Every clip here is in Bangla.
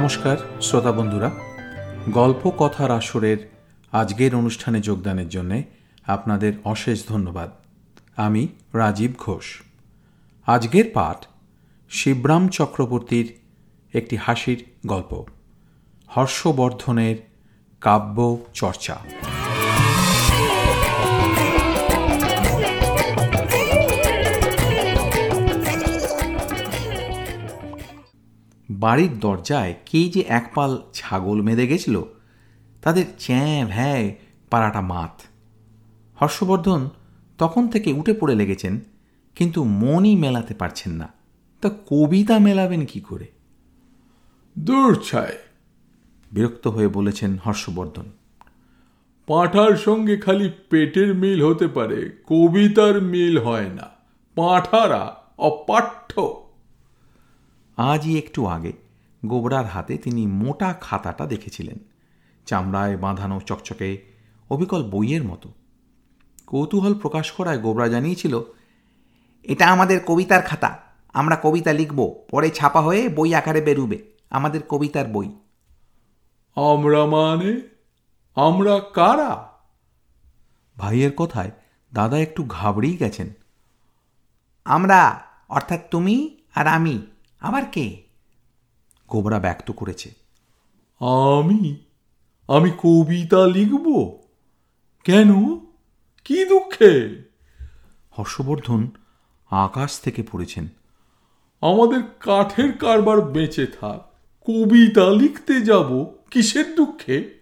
নমস্কার, শ্রোতা বন্ধুরা। গল্প কথার আসরের আজকের অনুষ্ঠানে যোগদানের জন্যে আপনাদের অশেষ ধন্যবাদ। আমি রাজীব ঘোষ। আজকের পাঠ শিবরাম চক্রবর্তীর একটি হাসির গল্প। হর্ষবর্ধনের কাব্য চর্চা বাড়ির দরজায় কে যে একপাল ছাগল মেদে গেছিল তাদের চ্যাঁ ভ্যাঁ পাড়াটা মাত। হর্ষবর্ধন তখন থেকে উঠে পড়ে লেগেছেন কিন্তু মনই মেলাতে পারছেন না। তা কবিতা মেলাবেন কি করে? দূর ছায়। বিরক্ত হয়ে বলেছেন হর্ষবর্ধন। পাঁঠার সঙ্গে খালি পেটের মিল হতে পারে কবিতার মিল হয় না। পাঁঠারা অপাঠ্য। আজই একটু আগে গোবরার হাতে তিনি মোটা খাতাটা দেখেছিলেন চামড়ায় বাঁধানো চকচকে অবিকল বইয়ের মতো। কৌতূহল প্রকাশ করায় গোবরা জানিয়েছিল এটা আমাদের কবিতার খাতা আমরা কবিতা লিখব পরে ছাপা হয়ে বই আকারে বেরুবে আমাদের কবিতার বই। আমরা মানে? আমরা কারা? ভাইয়ের কথায় দাদা একটু ঘাবড়েই গেছেন। আমরা অর্থাৎ তুমি আর আমি আবার কে? গোবরা ব্যক্ত করেছে। আমি? আমি কবিতা লিখব? কেন? কি দুঃখে? হর্ষবর্ধন আকাশ থেকে পড়েছেন। আমাদের কাঠের কারবার বেঁচে থাক। কবিতা লিখতে যাব কিসের দুঃখে?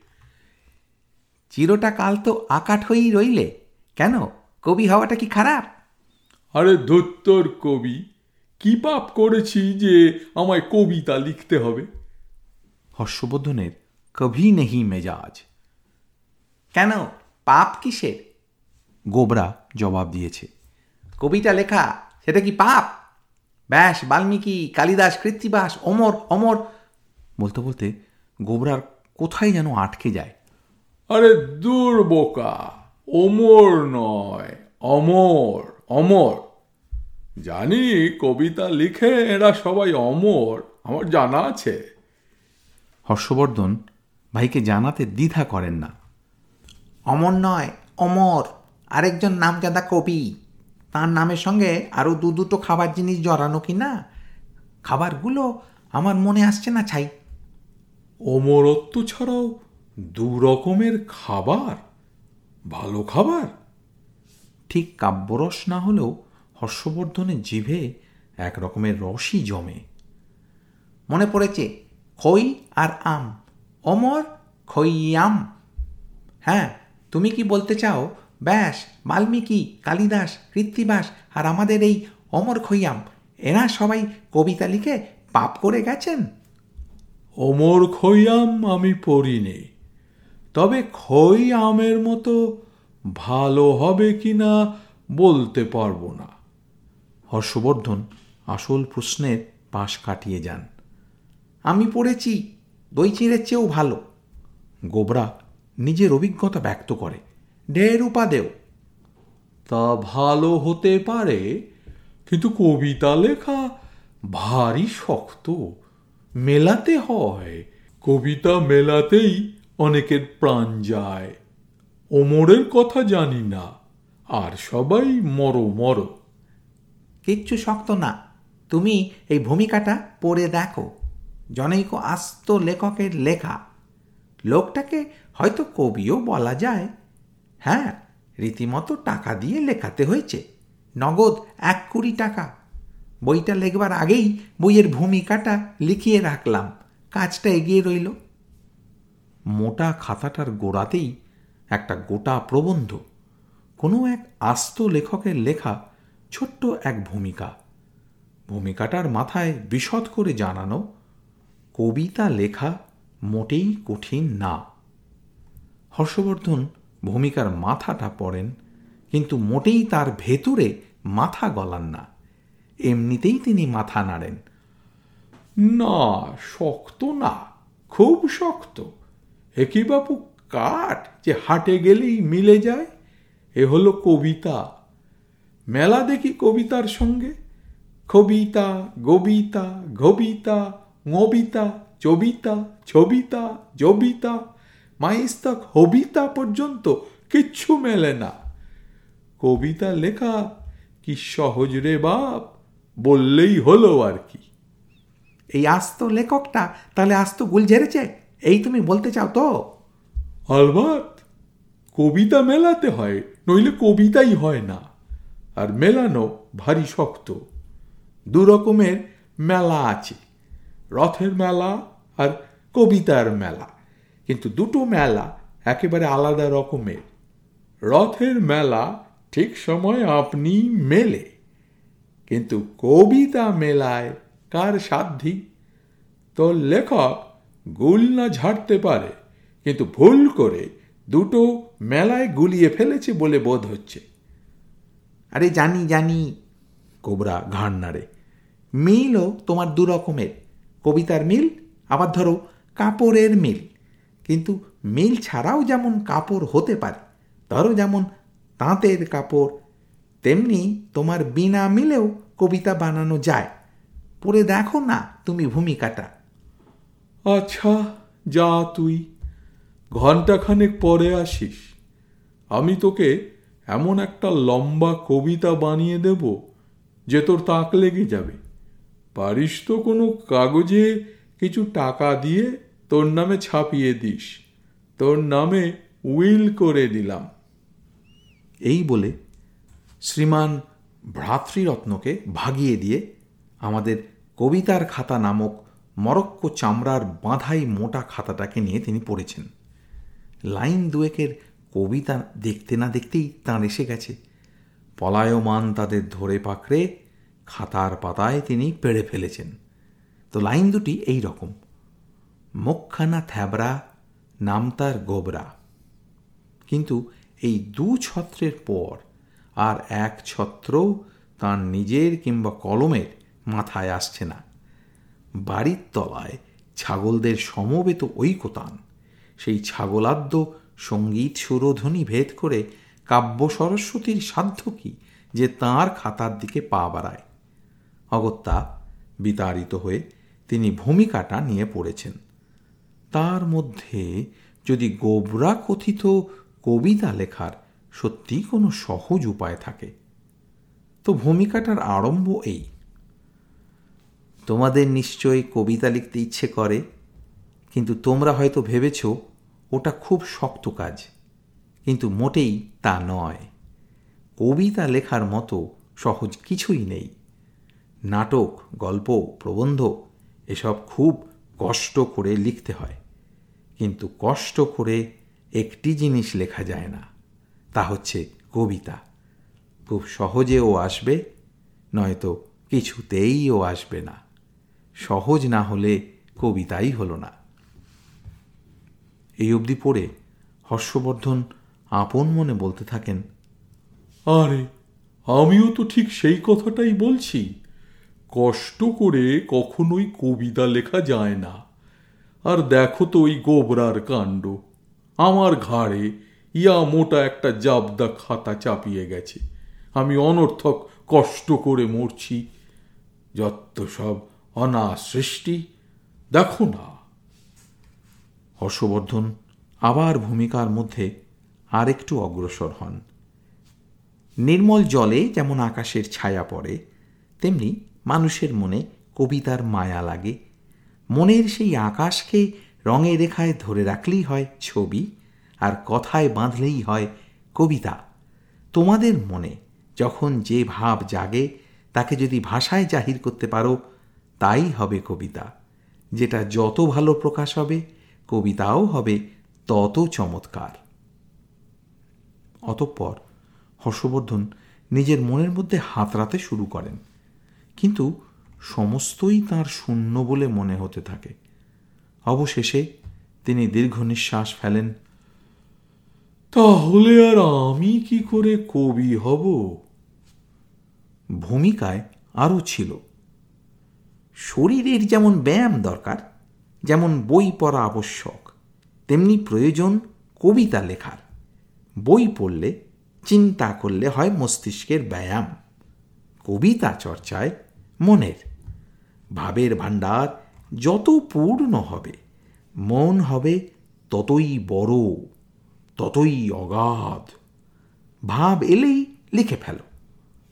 চিরটা কাল তো আকাঠ হয়েই রইলে। কেন? কবি হওয়াটা কি খারাপ? আরে ধুত্তর কবি কি পাপ করেছি যে আমায় কবিতা লিখতে হবে। হর্ষবর্ধনের কভি নেহি মেজাজ। কেন? পাপ কিসের? গোবরা জবাব দিয়েছে। কবিতা লেখা সেটা কি পাপ? ব্যাস বাল্মীকি কালিদাস কৃত্তিবাস অমর অমর। বলতে বলতে গোবরার কোথায় যেন আটকে যায়। আরে দূর বোকা অমর নয় অমর অমর। জানি কবিতা লিখে এরা সবাই অমর আমার জানা আছে। হর্ষবর্ধন ভাইকে জানাতে দ্বিধা করেন না। অমর নয় অমর আরেকজন নামজাদা কবি। তার নামের সঙ্গে আরও দু দুটো খাবার জিনিস জড়ানো কি না? খাবারগুলো আমার মনে আসছে না ছাই। অমরত্ব ছাড়াও দু রকমের খাবার ভালো খাবার। ঠিক কাব্যরস না হলেও হর্ষবর্ধনের জিভে এক রকমের রসই জমে। মনে পড়েছে, খই আর আম, অমর খইয়াম হ্যাঁ তুমি কি বলতে চাও? ব্যাস, বাল্মীকি, কালিদাস, কৃত্তিবাস আর আমাদের এই অমর খইয়াম এরা সবাই কবিতা লিখে পাপ করে গেছেন? অমর খৈয়াম আমি পড়িনি, তবে খই আমের মতো ভালো হবে কিনা বলতে পারব না। হর্ষবর্ধন আসল প্রশ্নের পাশ কাটিয়ে যান। আমি পড়েছি দই চিঁড়ের চেয়েও ভালো। গোবরা নিজের অভিজ্ঞতা ব্যক্ত করে। ঢের উপাদেও তা ভালো হতে পারে, কিন্তু কবিতা লেখা ভারী শক্ত। মেলাতে হয়, কবিতা মেলাতেই অনেকের প্রাণ যায়। ওমরের কথা জানি না, আর সবাই মরো মরো। কিচ্ছু শক্ত না। তুমি এই ভূমিকাটা পড়ে দেখো। জনৈক আস্ত লেখকের লেখা। লোকটাকে হয়তো কবিও বলা যায়। হ্যাঁ রীতিমতো টাকা দিয়ে লেখাতে হয়েছে। নগদ এক কুড়ি টাকা। বইটা লেখবার আগেই বইয়ের ভূমিকাটা লিখিয়ে রাখলাম। কাজটা এগিয়ে রইল। মোটা খাতাটার গোড়াতেই একটা গোটা প্রবন্ধ। কোনো এক আস্ত লেখকের লেখা ছোট্ট এক ভূমিকা। ভূমিকাটার মাথায় বিশদ করে জানানো, কবিতা লেখা মোটেই কঠিন না। হর্ষবর্ধন ভূমিকার মাথাটা পড়েন, কিন্তু মোটেই তার ভেতরে মাথা গলান না। এমনিতেই তিনি মাথা নাড়েন। না, শক্ত না, খুব শক্ত। একই বাপু কাঠ যে হাটে গেলেই মিলে যায়? এ হলো কবিতা মেলা দেখি কবিতার সঙ্গে। কবিতা গবিতা গবিতা ngবিতা চবিতা ছবিতা জবিতা। মাইস্তক হবিতা পর্যন্ত কিচ্ছু মেলে না। কবিতা লেখা কি সহজ রে বাপ বললেই হলো আর কি। এই আস্ত লেখকটা তাহলে আস্ত গুল ঝেড়েছে? এই তুমি বলতে চাও তো? আলবাত কবিতা মেলাতে হয় নইলে কবিতাই হয় না। আর মেলানো ভারী শক্ত। দু রকমের মেলা আছে। রথের মেলা আর কবিতার মেলা। কিন্তু দুটো মেলা একেবারে আলাদা রকমের। রথের মেলা ঠিক সময় আপনি মেলে। কিন্তু কবিতা মেলায় কার সাধ্যি? তো লেখক গুল না ঝাড়তে পারে, কিন্তু ভুল করে দুটো মেলায় গুলিয়ে ফেলেছে বলে বোধ হচ্ছে। আরে জানি জানি। কোবরা ঘাড় নাড়ে। মিলও তোমার দু রকমের। কবিতার মিল, আবার ধরো কাপড়ের মিল। কিন্তু মিল ছাড়াও যেমন কাপড় হতে পারে, ধরো যেমন তাঁতের কাপড়, তেমনি তোমার বিনা মিলেও কবিতা বানানো যায়। পড়ে দেখো না তুমি ভূমিকাটা। আচ্ছা যা তুই। ঘন্টাখানেক পরে আসিস। আমি তোকে এমন একটা লম্বা কবিতা বানিয়ে দেব যে তোর তাক লেগে যাবে। পারিস তো কোনো কাগজে কিছু টাকা দিয়ে তোর নামে ছাপিয়ে দিস। তোর নামে উইল করে দিলাম। এই বলে শ্রীমান ভ্রাতৃরত্নকে ভাগিয়ে দিয়ে আমাদের কবিতার খাতা নামক মরক্কো চামড়ার বাঁধাই মোটা খাতাটাকে নিয়ে তিনি পড়েছেন। লাইন দুয়েকের কবিতা দেখতে না দেখতেই তাঁর এসে গেছে। পলায়মান তাদের ধরে পাকড়ে খাতার পাতায় তিনি পেড়ে ফেলেছেন। তো লাইন দুটি এই রকম। মুখখানা থ্যাবরা নাম তার গোবরা। কিন্তু এই দু ছত্রের পর আর এক ছত্র তার নিজের কিংবা কলমের মাথায় আসছে না। বাড়ির তলায় ছাগলদের সমবেত ঐকতান, সেই ছাগলাদ্য সংগীত সুরধ্বনি ভেদ করে কাব্য সরস্বতীর সাধ্য কি যে তাঁর খাতার দিকে পা বাড়ায়? অগত্যা বিতাড়িত হয়ে তিনি ভূমিকাটা নিয়ে পড়েছেন। তার মধ্যে যদি গোবরা কথিত কবিতা লেখার সত্যি কোনো সহজ উপায় থাকে, তো ভূমিকাটার আরম্ভ এই। তোমাদের নিশ্চয়ই কবিতা লিখতে ইচ্ছে করে, কিন্তু তোমরা হয়তো ভেবেছ ওটা খুব শক্ত কাজ, কিন্তু মোটেই তা নয়। কবিতা লেখার মতো সহজ কিছুই নেই। নাটক, গল্প, প্রবন্ধ, এসব খুব কষ্ট করে লিখতে হয়। কিন্তু কষ্ট করে একটি জিনিস লেখা যায় না, তা হচ্ছে কবিতা। খুব সহজেও আসবে, নয়তো কিছুতেই ও আসবে না। সহজ না হলে কবিতাই হলো না। এই অবধি পড়ে হর্ষবর্ধন আপন মনে বলতে থাকেন, আরে, আমিও তো ঠিক সেই কথাটাই বলছি। কষ্ট করে কখনোই কবিতা লেখা যায় না। আর দেখো তো ওই গোবরার কাণ্ড। আমার ঘাড়ে ইয়া মোটা একটা জাবদা খাতা চাপিয়ে গেছে। আমি অনর্থক কষ্ট করে মরছি। যত সব অনা সৃষ্টি দেখো না। হর্ষবর্ধন আবার ভূমিকার মধ্যে আরেকটু অগ্রসর হন। নির্মল জলে যেমন আকাশের ছায়া পড়ে, তেমনি মানুষের মনে কবিতার মায়া লাগে। মনের সেই আকাশকে রঙে রেখায় ধরে রাখলেই হয় ছবি, আর কথায় বাঁধলেই হয় কবিতা। তোমাদের মনে যখন যে ভাব জাগে, তাকে যদি ভাষায় জাহির করতে পারো, তাই হবে কবিতা, যেটা যত ভালো প্রকাশ হবে কবিতাও হবে তত চমৎকার। অতঃপর হর্ষবর্ধন নিজের মনের মধ্যে হাতড়াতে শুরু করেন। কিন্তু সমস্তই তার শূন্য বলে মনে হতে থাকে। অবশেষে তিনি দীর্ঘ নিঃশ্বাস ফেলেন, তাহলে আর আমি কি করে কবি হব? ভূমিকায় আরও ছিল, শরীরের যেমন ব্যায়াম দরকার যেমন বই পড়া আবশ্যক, তেমনি প্রয়োজন কবিতা লেখার। বই পড়লে চিন্তা করলে হয় মস্তিষ্কের ব্যায়াম, কবিতা চর্চায় মনের। ভাবের ভাণ্ডার যত পূর্ণ হবে, মন হবে ততই বড়, ততই অগাধ। ভাব এলেই লিখে ফেলো,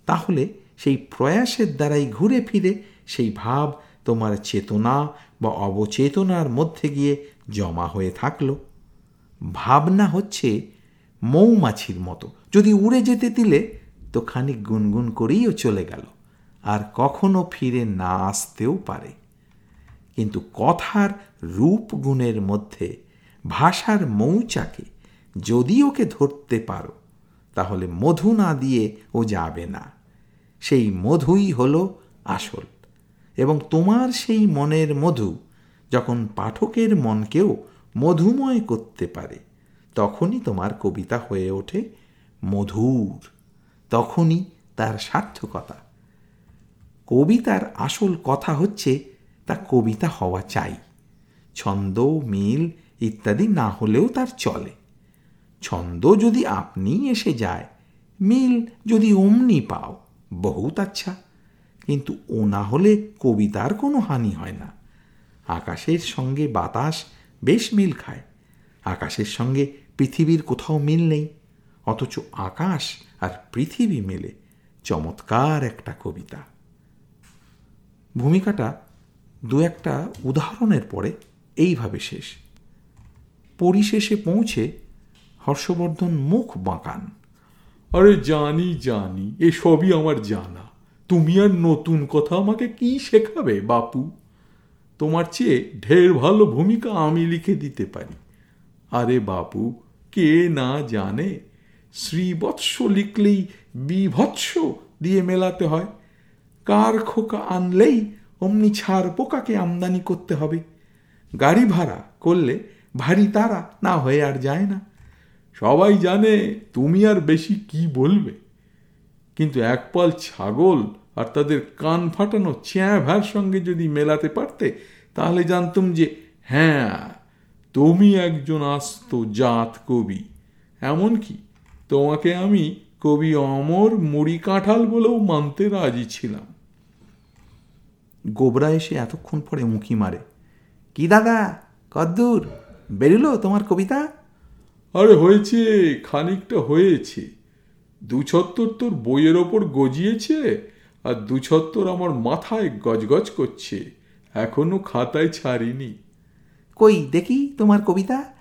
তাহলে সেই প্রয়াসের দ্বারাই ঘুরে ফিরে সেই ভাব তোমার চেতনা বা অবচেতনার মধ্যে গিয়ে জমা হয়ে থাকল। ভাবনা হচ্ছে মৌমাছির মতো। যদি উড়ে যেতে দিলে তো খানিক গুনগুন করেইও চলে গেল। আর কখনো ফিরে না আসতেও পারে। কিন্তু কথার রূপ গুণের মধ্যে, ভাষার মৌচাকে যদি ওকে ধরতে পারো, তাহলে মধু না দিয়ে ও যাবে না। সেই মধুই হলো আসল। এবং তোমার সেই মনের মধু, যখন পাঠকের মনকেও মধুময় করতে পারে, তখনই তোমার কবিতা হয়ে ওঠে মধুর, তখনই তার সার্থকতা। কবিতার আসল কথা হচ্ছে, তা কবিতা হওয়া চাই। ছন্দ, মিল ইত্যাদি না হলেও তার চলে। ছন্দ যদি আপনি এসে যায়, মিল যদি অমনি পাও বহুত আচ্ছা কিন্তু ও না হলে কবিতার কোনো হানি হয় না। আকাশের সঙ্গে বাতাস বেশ মিল খায়। আকাশের সঙ্গে পৃথিবীর কোথাও মিল নেই, অথচ আকাশ আর পৃথিবী মেলে চমৎকার একটা কবিতা। ভূমিকাটা দু একটা উদাহরণের পরে এইভাবে শেষ। পরিশেষে পৌঁছে হর্ষবর্ধন মুখ বাঁকান। আরে জানি জানি, এসবই আমার জানা। তুমি আর নতুন কথা আমাকে কি শেখাবে, বাপু? তোমার চেয়ে ঢের ভালো ভূমিকা আমি লিখে দিতে পারি। আরে বাপু, কে না জানে? শ্রীবৎস লিখলেই বিভৎস দিয়ে মেলাতে হয়। কার খোকা আনলেই অমনি ছাড় পোকাকে আমদানি করতে হবে। গাড়ি ভাড়া করলে ভারী তারা না হয়ে আর যায় না। সবাই জানে তুমি আর বেশি কি বলবে। কিন্তু এক পাল ছাগল আর তাদের কান ফাটানো চ্যাঁ ভ্যার সঙ্গে যদি মেলাতে পারতে তাহলে জানতুম যে হ্যাঁ তুমি একজন আস্ত জাত কবি। এমনকি তোমাকে আমি কবি অমর মুড়ি কাঁঠাল বলেও মানতে রাজি ছিলাম। গোবরা এসে এতক্ষণ পরে মুখি মারে কি দাদা কদ্দূর বেরুলো তোমার কবিতা? আরে হয়েছে খানিকটা হয়েছে। দু ছত্তর তোর বইয়ের ওপর গজিয়েছে আর দুছত্তর আমার মাথায় গজগজ করছে। এখনও খাতায় ছাড়িনি। কই দেখি তোমার কবিতা?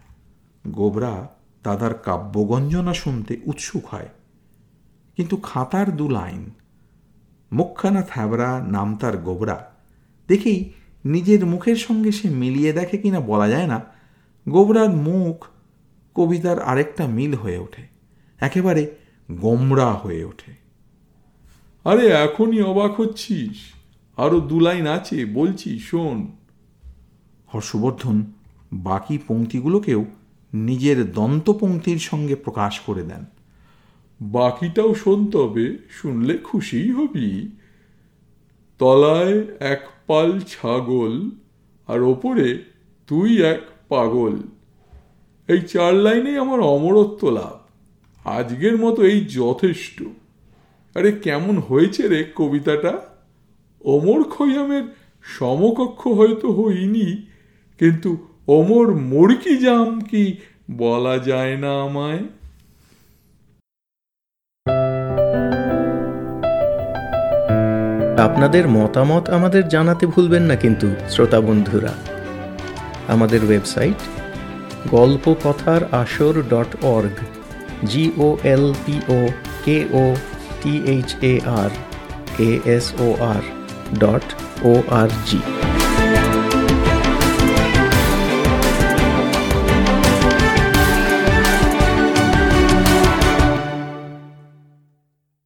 গোবরা দাদার কাব্যগঞ্জনা শুনতে উৎসুক হয়। কিন্তু খাতার দু লাইন মুখখানা থ্যাবরা নাম তার গোবরা। দেখেই নিজের মুখের সঙ্গে সে মিলিয়ে দেখে কিনা বলা যায় না গোবরার মুখ কবিতার আরেকটা মিল হয়ে ওঠে। একেবারে গোমরা হয়ে ওঠে। আরে, এখনই অবাক হচ্ছিস। আরও দু লাইন আছে, বলছি, শোন। হর্ষবর্ধন বাকি পংক্তিগুলোকেও নিজের দন্তপংক্তির সঙ্গে প্রকাশ করে দেন। বাকিটাও শোন তবে, শুনলে খুশিই হবি। তলায় এক পাল ছাগল আর ওপরে তুই এক পাগল। এই চার লাইনেই আমার অমরত্ব লাভ। আজকের মতো এই যথেষ্ট। আরে কেমন হয়েছে রে কবিতাটা? অমর খৈয়ামের সমকক্ষ হয়তো হইনি, কিন্তু অমর মুড়কি জাম কি বলা যায় না আমায়? আপনাদের মতামত আমাদের জানাতে ভুলবেন না কিন্তু, শ্রোতা বন্ধুরা। আমাদের ওয়েবসাইট গল্প কথার আসর dot org. G O L P O K O T H A R A S O R dot O R G.